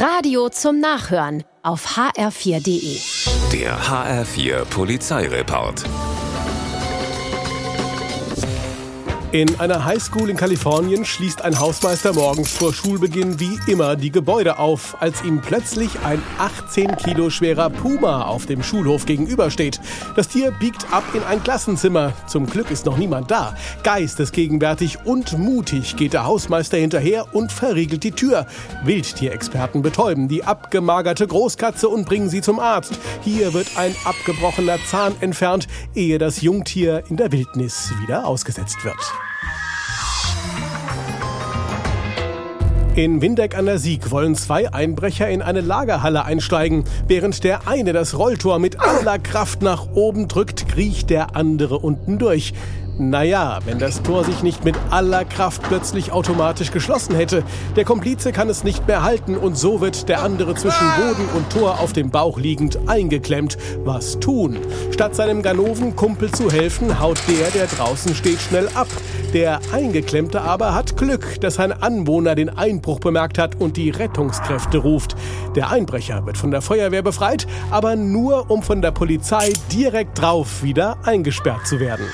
Radio zum Nachhören auf hr4.de. Der HR4 Polizeireport. In einer Highschool in Kalifornien schließt ein Hausmeister morgens vor Schulbeginn wie immer die Gebäude auf, als ihm plötzlich ein 18 Kilo schwerer Puma auf dem Schulhof gegenübersteht. Das Tier biegt ab in ein Klassenzimmer. Zum Glück ist noch niemand da. Geistesgegenwärtig und mutig geht der Hausmeister hinterher und verriegelt die Tür. Wildtierexperten betäuben die abgemagerte Großkatze und bringen sie zum Arzt. Hier wird ein abgebrochener Zahn entfernt, ehe das Jungtier in der Wildnis wieder ausgesetzt wird. In Windeck an der Sieg wollen zwei Einbrecher in eine Lagerhalle einsteigen. Während der eine das Rolltor mit aller Kraft nach oben drückt, kriecht der andere unten durch. Naja, wenn das Tor sich nicht mit aller Kraft plötzlich automatisch geschlossen hätte. Der Komplize kann es nicht mehr halten und so wird der andere zwischen Boden und Tor auf dem Bauch liegend eingeklemmt. Was tun? Statt seinem Ganoven-Kumpel zu helfen, haut der, der draußen steht, schnell ab. Der Eingeklemmte aber hat Glück, dass ein Anwohner den Einbruch bemerkt hat und die Rettungskräfte ruft. Der Einbrecher wird von der Feuerwehr befreit, aber nur um von der Polizei direkt drauf wieder eingesperrt zu werden.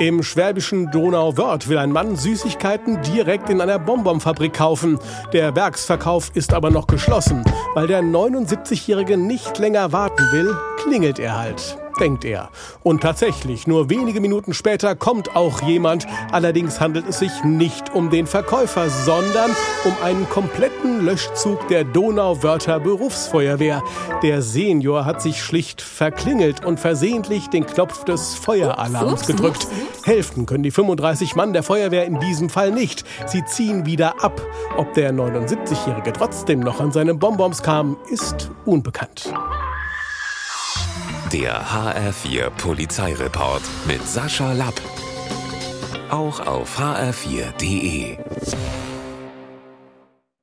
Im schwäbischen Donauwörth will ein Mann Süßigkeiten direkt in einer Bonbonfabrik kaufen. Der Werksverkauf ist aber noch geschlossen. Weil der 79-Jährige nicht länger warten will, klingelt er halt denkt er. Und tatsächlich, nur wenige Minuten später kommt auch jemand. Allerdings handelt es sich nicht um den Verkäufer, sondern um einen kompletten Löschzug der Donauwörter Berufsfeuerwehr. Der Senior hat sich schlicht verklingelt und versehentlich den Knopf des Feueralarms gedrückt. Helfen können die 35 Mann der Feuerwehr in diesem Fall nicht. Sie ziehen wieder ab. Ob der 79-Jährige trotzdem noch an seine Bonbons kam, ist unbekannt. Der HR4 Polizeireport mit Sascha Lapp. Auch auf hr4.de.